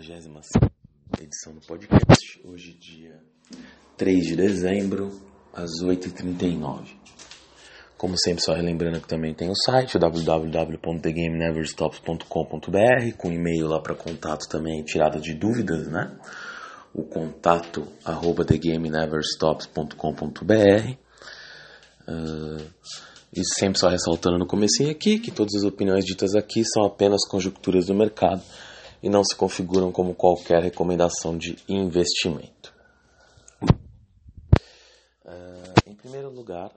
47 edição do podcast. Hoje, dia 3 de dezembro, às 8h39. Como sempre, só relembrando que também tem o site www.thegameneverstops.com.br com e-mail lá para contato também, tirada de dúvidas, né? O contato arroba thegameneverstops.com.br uh, E sempre só ressaltando no comecinho aqui que todas as opiniões ditas aqui são apenas conjecturas do mercado e não se configuram como qualquer recomendação de investimento. Uh, em primeiro lugar,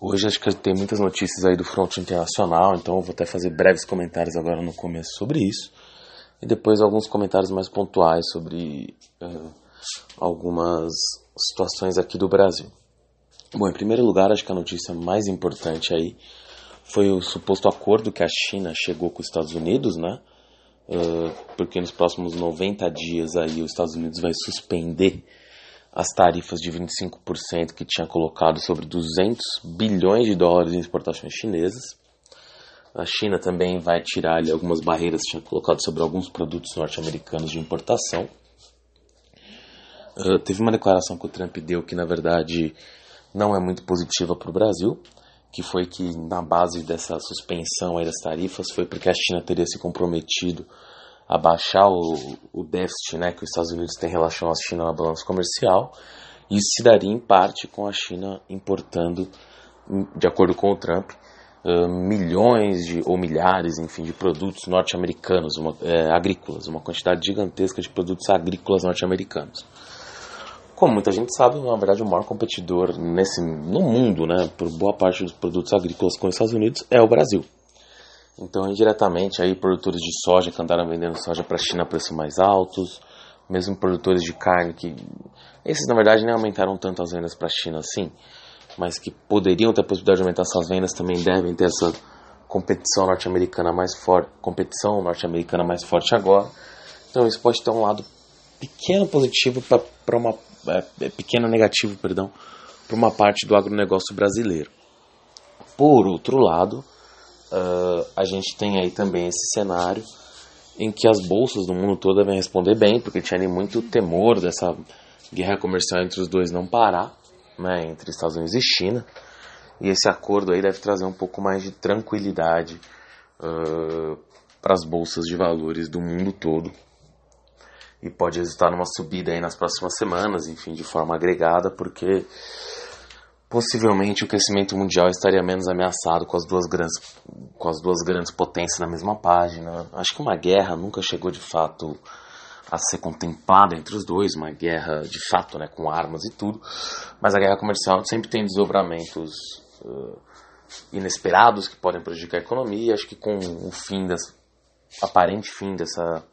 hoje acho que tem muitas notícias aí do fronte internacional, então eu vou até fazer breves comentários agora no começo sobre isso e depois alguns comentários mais pontuais sobre uh, algumas situações aqui do Brasil. Bom, em primeiro lugar, acho que a notícia mais importante aí foi o suposto acordo que a China chegou com os Estados Unidos, né? Uh, porque nos próximos 90 dias aí os Estados Unidos vai suspender as tarifas de 25% que tinha colocado sobre 200 bilhões de dólares em exportações chinesas. A China também vai tirar ali, algumas barreiras que tinha colocado sobre alguns produtos norte-americanos de importação. Uh, teve uma declaração que o Trump deu que, na verdade, não é muito positiva para o Brasil, que foi que na base dessa suspensão aí das tarifas foi porque a China teria se comprometido a baixar o, o déficit né, que os Estados Unidos têm em relação à China na balança comercial. Isso se daria em parte com a China importando, de acordo com o Trump, uh, milhões de, ou milhares, enfim, de produtos norte-americanos, é, agrícolas, uma quantidade gigantesca de produtos agrícolas norte-americanos. Como muita gente sabe, na verdade, o maior competidor nesse, no mundo, né, por boa parte dos produtos agrícolas com os Estados Unidos, é o Brasil. Então, indiretamente, aí produtores de soja que andaram vendendo soja para a China a preços mais altos, mesmo produtores de carne que esses na verdade nem aumentaram tanto as vendas para a China assim, mas que poderiam ter a possibilidade de aumentar suas vendas também devem ter essa competição norte-americana mais forte, competição norte-americana mais forte agora. Então isso pode ter um lado pequeno positivo para uma é, é, pequeno negativo, perdão, para uma parte do agronegócio brasileiro. Por outro lado, uh, a gente tem aí também esse cenário em que as bolsas do mundo todo devem responder bem, porque tinha muito temor dessa guerra comercial entre os dois não parar, né, entre Estados Unidos e China. E esse acordo aí deve trazer um pouco mais de tranquilidade uh, para as bolsas de valores do mundo todo e pode resultar numa subida aí nas próximas semanas, enfim, de forma agregada, porque possivelmente o crescimento mundial estaria menos ameaçado com as duas grandes com as duas grandes potências na mesma página. Acho que uma guerra nunca chegou de fato a ser contemplada entre os dois, uma guerra de fato, né, com armas e tudo. Mas a guerra comercial sempre tem desdobramentos uh, inesperados que podem prejudicar a economia. Acho que com o fim das aparente fim dessa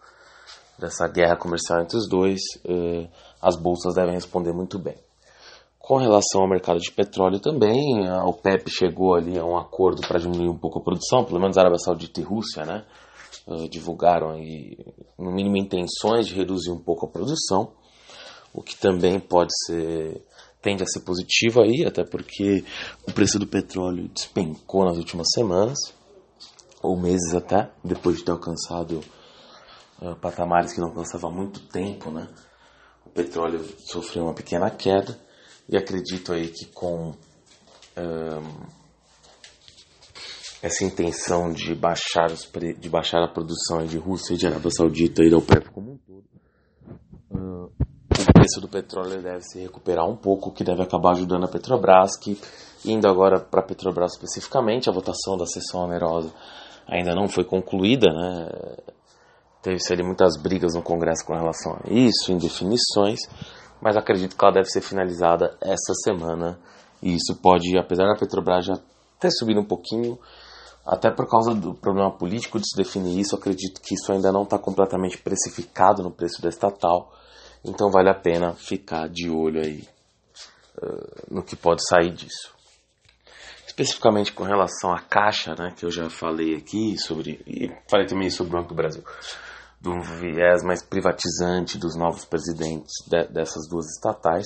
dessa guerra comercial entre os dois, eh, as bolsas devem responder muito bem. Com relação ao mercado de petróleo também, a OPEP chegou ali a um acordo para diminuir um pouco a produção, pelo menos a Arábia Saudita e Rússia, né? Eh, divulgaram aí, no mínimo, intenções de reduzir um pouco a produção, o que também pode ser tende a ser positivo aí, até porque o preço do petróleo despencou nas últimas semanas, ou meses até, depois de ter alcançado uh, patamares que não alcançava há muito tempo, né? O petróleo sofreu uma pequena queda e acredito aí que com essa intenção de baixar, os de baixar a produção de Rússia e de Arábia Saudita e da OPEP como um todo, o preço do petróleo deve se recuperar um pouco, que deve acabar ajudando a Petrobras, que indo agora para a Petrobras especificamente, a votação da sessão onerosa ainda não foi concluída, né? Teve-se ali muitas brigas no Congresso com relação a isso, indefinições, mas acredito que ela deve ser finalizada essa semana. E isso pode, apesar da Petrobras já ter subido um pouquinho, até por causa do problema político de se definir isso, acredito que isso ainda não está completamente precificado no preço da estatal. Então vale a pena ficar de olho aí uh, no que pode sair disso. Especificamente com relação à Caixa, né, que eu já falei aqui sobre, e falei também sobre o Banco do Brasil do viés mais privatizante dos novos presidentes de, dessas duas estatais.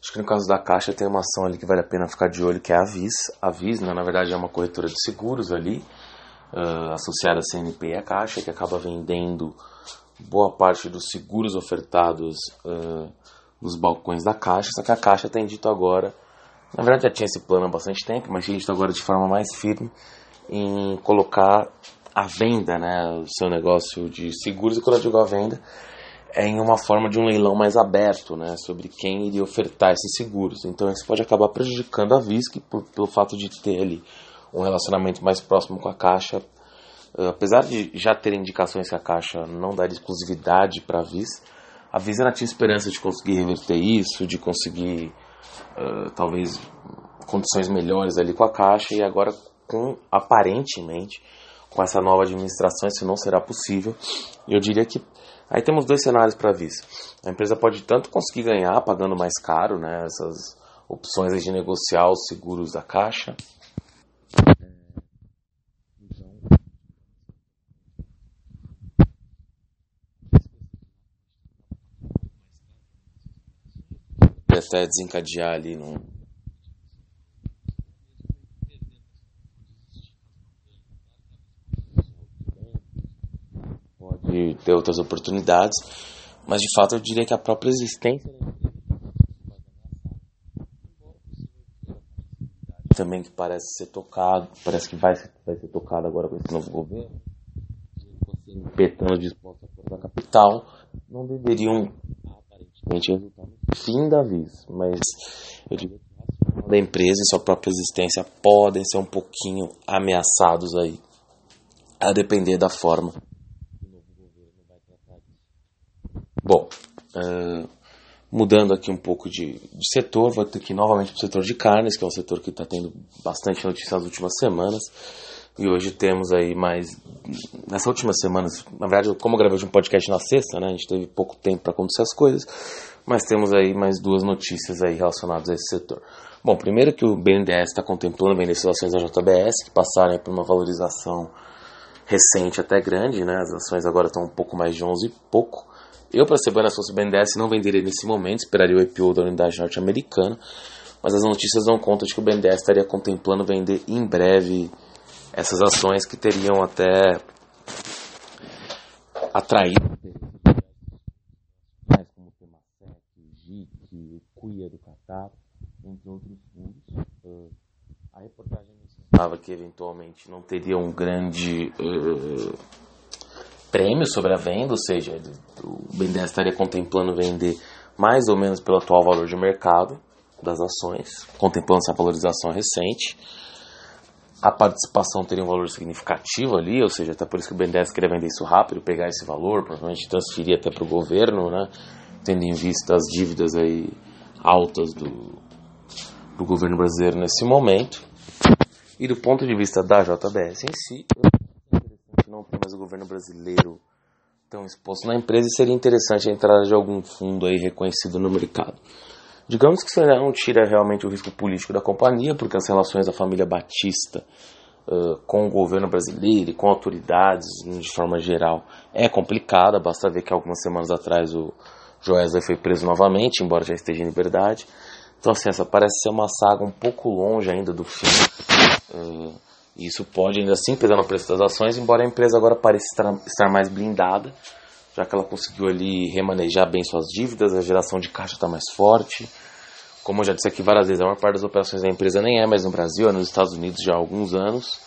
Acho que no caso da Caixa tem uma ação ali que vale a pena ficar de olho, que é a Vis. A Vis, né, na verdade, é uma corretora de seguros ali, uh, associada à CNP e à Caixa, que acaba vendendo boa parte dos seguros ofertados uh, nos balcões da Caixa, só que a Caixa tem dito agora, na verdade já tinha esse plano há bastante tempo, mas tem dito agora de forma mais firme em colocar a venda, né, o seu negócio de seguros, e quando eu digo a venda, é em uma forma de um leilão mais aberto, né, sobre quem iria ofertar esses seguros. Então isso pode acabar prejudicando a VISC por, pelo fato de ter ali um relacionamento mais próximo com a Caixa. Uh, apesar de já ter indicações que a Caixa não dá exclusividade para a VIS, a VIS ainda tinha esperança de conseguir reverter isso, de conseguir uh, talvez condições melhores ali com a Caixa e agora com aparentemente com essa nova administração isso não será possível. Eu diria que Aí temos dois cenários para a Visa. A empresa pode tanto conseguir ganhar pagando mais caro, né, essas opções de negociar os seguros da caixa. até desencadear ali num, de ter outras oportunidades, mas de fato eu diria que a própria existência também que parece ser tocado, parece que vai ser, vai ser tocado agora com esse novo governo, petando disposto a força da capital, não deveriam aparentemente resultar no fim da vez, mas eu diria que da empresa e sua própria existência podem ser um pouquinho ameaçados aí, a depender da forma Bom, uh, mudando aqui um pouco de, de setor, vou ter aqui novamente para o setor de carnes, que é um setor que está tendo bastante notícia nas últimas semanas. E hoje temos aí mais. Nessas últimas semanas, na verdade, como eu gravei um podcast na sexta, né, a gente teve pouco tempo para acontecer as coisas, mas temos aí mais duas notícias aí relacionadas a esse setor. Bom, primeiro que o BNDES está contemplando vender suas ações da JBS, que passaram por uma valorização recente até grande, né? As ações agora estão um pouco mais de 11 e pouco. Eu, para ser bem, se fosse BNDES, não venderia nesse momento, esperaria o IPO da unidade norte-americana, mas as notícias dão conta de que o BNDES estaria contemplando vender em breve essas ações que teriam até atraído como Temasek, JIC, Cuia do Catar, entre outros fundos. Uh, a reportagem mencionava que eventualmente não teria um grande uh, prêmio sobre a venda, ou seja, o BNDES estaria contemplando vender mais ou menos pelo atual valor de mercado das ações, contemplando essa valorização recente. A participação teria um valor significativo ali, ou seja, até por isso que o BNDES queria vender isso rápido, pegar esse valor, provavelmente transferir até para o governo, né, tendo em vista as dívidas aí altas do, do governo brasileiro nesse momento. E do ponto de vista da JBS em si, não tem mais o governo brasileiro tão exposto na empresa e seria interessante a entrada de algum fundo aí reconhecido no mercado. Digamos que você não tira realmente o risco político da companhia, porque as relações da família Batista uh, com o governo brasileiro e com autoridades de forma geral é complicada. Basta ver que algumas semanas atrás o Joesley foi preso novamente, embora já esteja em liberdade. Então, assim, essa parece ser uma saga um pouco longe ainda do fim. Uh, isso pode ainda assim pesar no preço das ações, embora a empresa agora pareça estar mais blindada, já que ela conseguiu ali remanejar bem suas dívidas, a geração de caixa está mais forte. Como eu já disse aqui várias vezes, a maior parte das operações da empresa nem é mais no Brasil, é nos Estados Unidos já há alguns anos.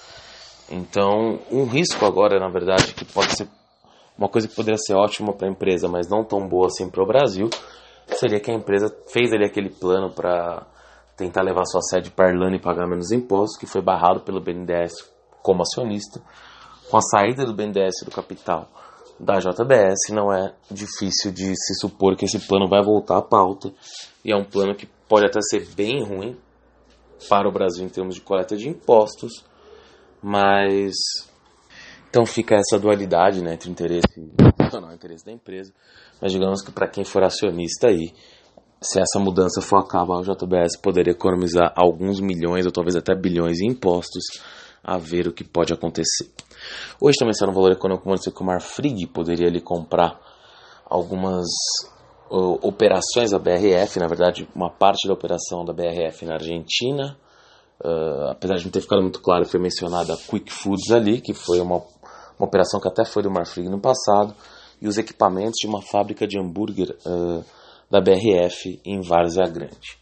Então, um risco agora, na verdade, que pode ser uma coisa que poderia ser ótima para a empresa, mas não tão boa assim para o Brasil, seria que a empresa fez ali aquele plano para tentar levar sua sede para Irlanda e pagar menos impostos, que foi barrado pelo BNDES como acionista. Com a saída do BNDES do capital da JBS, não é difícil de se supor que esse plano vai voltar à pauta. E é um plano que pode até ser bem ruim para o Brasil em termos de coleta de impostos, mas então fica essa dualidade né, entre interesse nacional e interesse da empresa. Mas digamos que para quem for acionista aí, se essa mudança for acabar, o JBS poderia economizar alguns milhões ou talvez até bilhões em impostos, a ver o que pode acontecer. Hoje também saiu um valor econômico como que o Marfrig poderia ali comprar algumas uh, operações da BRF, na verdade, uma parte da operação da BRF na Argentina. Uh, apesar de não ter ficado muito claro, foi mencionada a Quick Foods ali, que foi uma, uma operação que até foi do Marfrig no passado e os equipamentos de uma fábrica de hambúrguer uh, da BRF em Várzea Grande.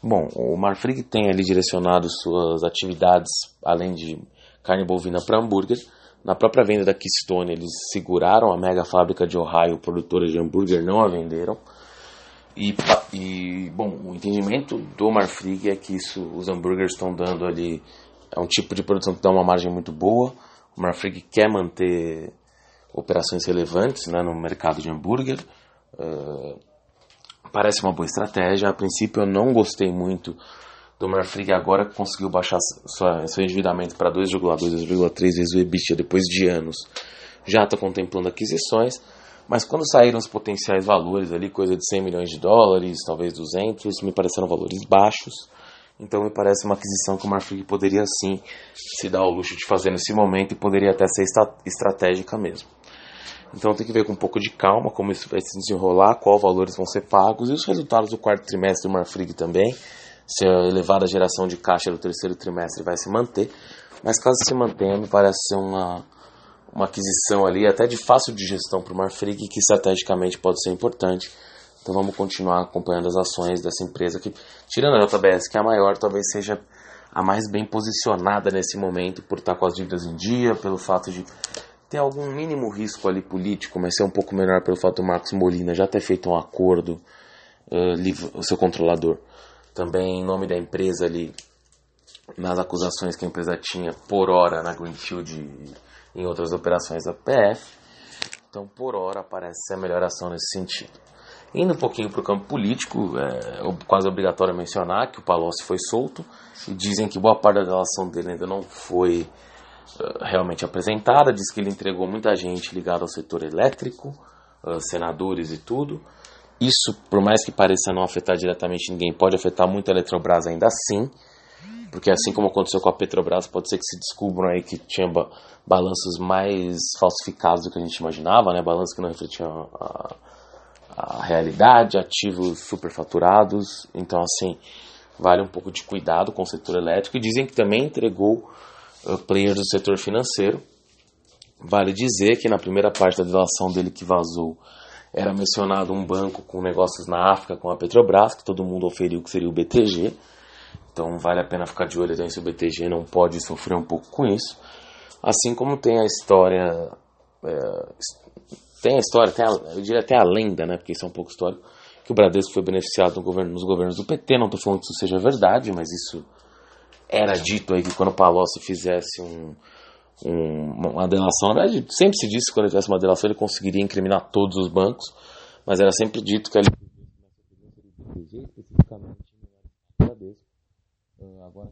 Bom, o Marfrig tem ali direcionado suas atividades, além de carne bovina para hambúrguer. Na própria venda da Keystone, eles seguraram a mega fábrica de Ohio, produtora de hambúrguer, não a venderam. E, e bom, o entendimento do Marfrig é que isso, os hambúrgueres estão dando ali, é um tipo de produção que dá uma margem muito boa. O Marfrig quer manter operações relevantes né, no mercado de hambúrguer. Uh, parece uma boa estratégia. A princípio eu não gostei muito do Marfrig, agora conseguiu baixar sua, seu endividamento para 2,2, 2,3 vezes o EBITDA depois de anos. Já está contemplando aquisições, mas quando saíram os potenciais valores ali, coisa de 100 milhões de dólares, talvez 200, me pareceram valores baixos. Então me parece uma aquisição que o Marfrig poderia sim se dar ao luxo de fazer nesse momento e poderia até ser estratégica mesmo. Então tem que ver com um pouco de calma como isso vai se desenrolar, qual valores vão ser pagos e os resultados do quarto trimestre do Marfrig também, se a elevada geração de caixa do terceiro trimestre vai se manter. Mas caso se mantenha, me parece ser uma, uma aquisição ali até de fácil digestão para o Marfrig que estrategicamente pode ser importante. Então vamos continuar acompanhando as ações dessa empresa que, tirando a JBS, que é a maior, talvez seja a mais bem posicionada nesse momento por estar com as dívidas em dia, pelo fato de tem algum mínimo risco ali político, mas ser um pouco menor pelo fato do Marcos Molina já ter feito um acordo, uh, o seu controlador, também em nome da empresa ali, nas acusações que a empresa tinha por hora na Greenfield e em outras operações da PF. Então, por hora, parece ser a melhor ação nesse sentido. Indo um pouquinho para o campo político, é quase obrigatório mencionar que o Palocci foi solto e dizem que boa parte da relação dele ainda não foi realmente apresentada, diz que ele entregou muita gente ligada ao setor elétrico, uh, senadores e tudo. Isso, por mais que pareça não afetar diretamente ninguém, pode afetar muito a Eletrobras ainda assim, porque assim como aconteceu com a Petrobras, pode ser que se descubram aí que tinha ba balanços mais falsificados do que a gente imaginava, né? balanços que não refletiam a, a realidade, ativos superfaturados. Então, assim, vale um pouco de cuidado com o setor elétrico. E dizem que também entregou players do setor financeiro. Vale dizer que na primeira parte da delação dele que vazou era mencionado um banco com negócios na África com a Petrobras, que todo mundo oferiu que seria o BTG. Então vale a pena ficar de olho se o BTG não pode sofrer um pouco com isso. Assim como tem a história. É, tem a história, tem a, eu diria até a lenda, né? Porque isso é um pouco histórico. Que o Bradesco foi beneficiado no governo, nos governos do PT. Não estou falando que isso seja verdade, mas isso era dito aí que quando o Palocci fizesse um, um, uma delação, na verdade, sempre se disse que quando ele fizesse uma delação ele conseguiria incriminar todos os bancos, mas era sempre dito que ele especificamente agora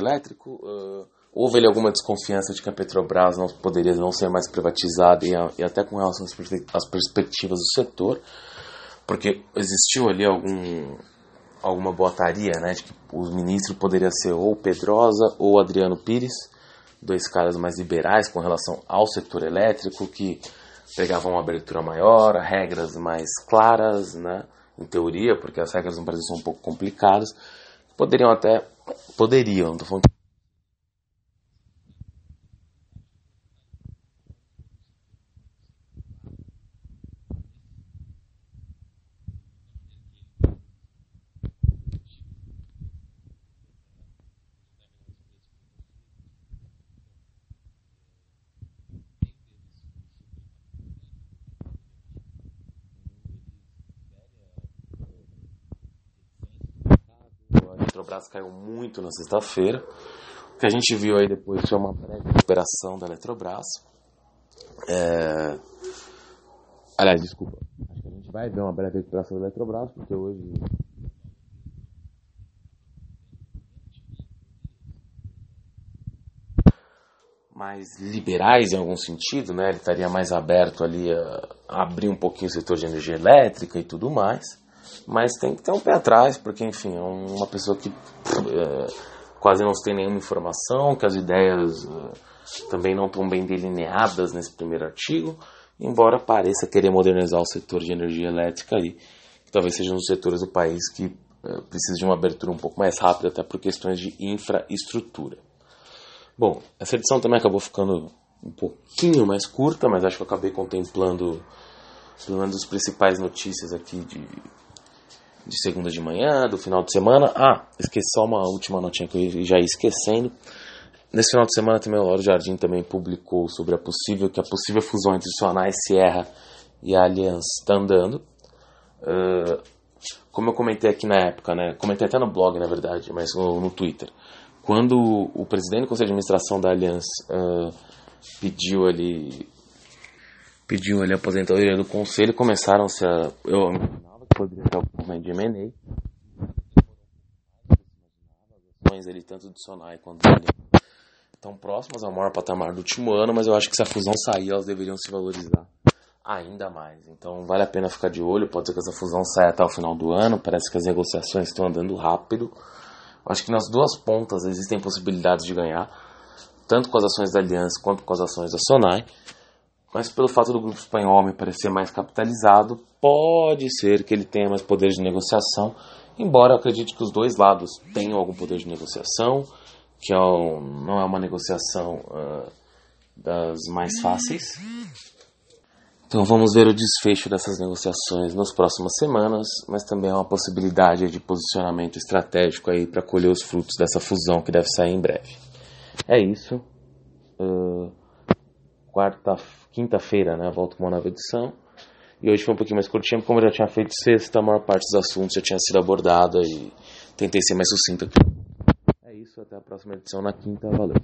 elétrico, uh, houve ali alguma desconfiança de que a Petrobras não poderia não ser mais privatizada e, e até com relação às perspectivas do setor, porque existiu ali algum alguma boataria, né, de que o ministro poderia ser ou Pedrosa ou Adriano Pires, dois caras mais liberais com relação ao setor elétrico que pegavam uma abertura maior, regras mais claras, né, em teoria, porque as regras no Brasil são um pouco complicadas, poderiam até poderiam, não tô falando Petrobras caiu muito na sexta-feira. O que a gente viu aí depois foi uma breve recuperação da Eletrobras. É... Aliás, desculpa. Acho que a gente vai ver uma breve recuperação da Eletrobras, porque hoje mais liberais em algum sentido, né? Ele estaria mais aberto ali a, abrir um pouquinho o setor de energia elétrica e tudo mais. Mas tem que ter um pé atrás, porque, enfim, é uma pessoa que é, quase não tem nenhuma informação, que as ideias é, também não estão bem delineadas nesse primeiro artigo, embora pareça querer modernizar o setor de energia elétrica aí, que talvez seja um dos setores do país que é, precisa de uma abertura um pouco mais rápida, até por questões de infraestrutura. Bom, essa edição também acabou ficando um pouquinho mais curta, mas acho que eu acabei contemplando pelo menos as principais notícias aqui de, de segunda de manhã, do final de semana. Ah, esqueci só uma última notinha que eu já ia esquecendo. Nesse final de semana também o Lauro Jardim também publicou sobre a possível que a possível fusão entre Sonai, Sierra e a Allianz está andando. Uh, como eu comentei aqui na época, né? Comentei até no blog, na verdade, mas no, no Twitter quando o presidente do conselho de administração da Aliança uh, pediu ali pediu ali a aposentadoria do conselho, começaram-se a eu poderia ter o movimento de M&A ações ali tanto do Sonai quanto Aliança estão próximas ao maior patamar do último ano, mas eu acho que se a fusão sair, elas deveriam se valorizar ainda mais. Então vale a pena ficar de olho, pode ser que essa fusão saia até o final do ano, parece que as negociações estão andando rápido. Acho que nas duas pontas existem possibilidades de ganhar, tanto com as ações da Aliança quanto com as ações da Sonai. Mas pelo fato do grupo espanhol me parecer mais capitalizado, pode ser que ele tenha mais poder de negociação, embora eu acredite que os dois lados tenham algum poder de negociação, que é um, não é uma negociação uh, das mais fáceis. Então vamos ver o desfecho dessas negociações nas próximas semanas, mas também é uma possibilidade de posicionamento estratégico aí para colher os frutos dessa fusão que deve sair em breve. É isso. Uh, quarta, quinta-feira, né? Volto com uma nova edição. E hoje foi um pouquinho mais curtinho, como eu já tinha feito sexta, a maior parte dos assuntos já tinha sido abordada e tentei ser mais sucinto aqui. É isso, até a próxima edição na quinta. Valeu.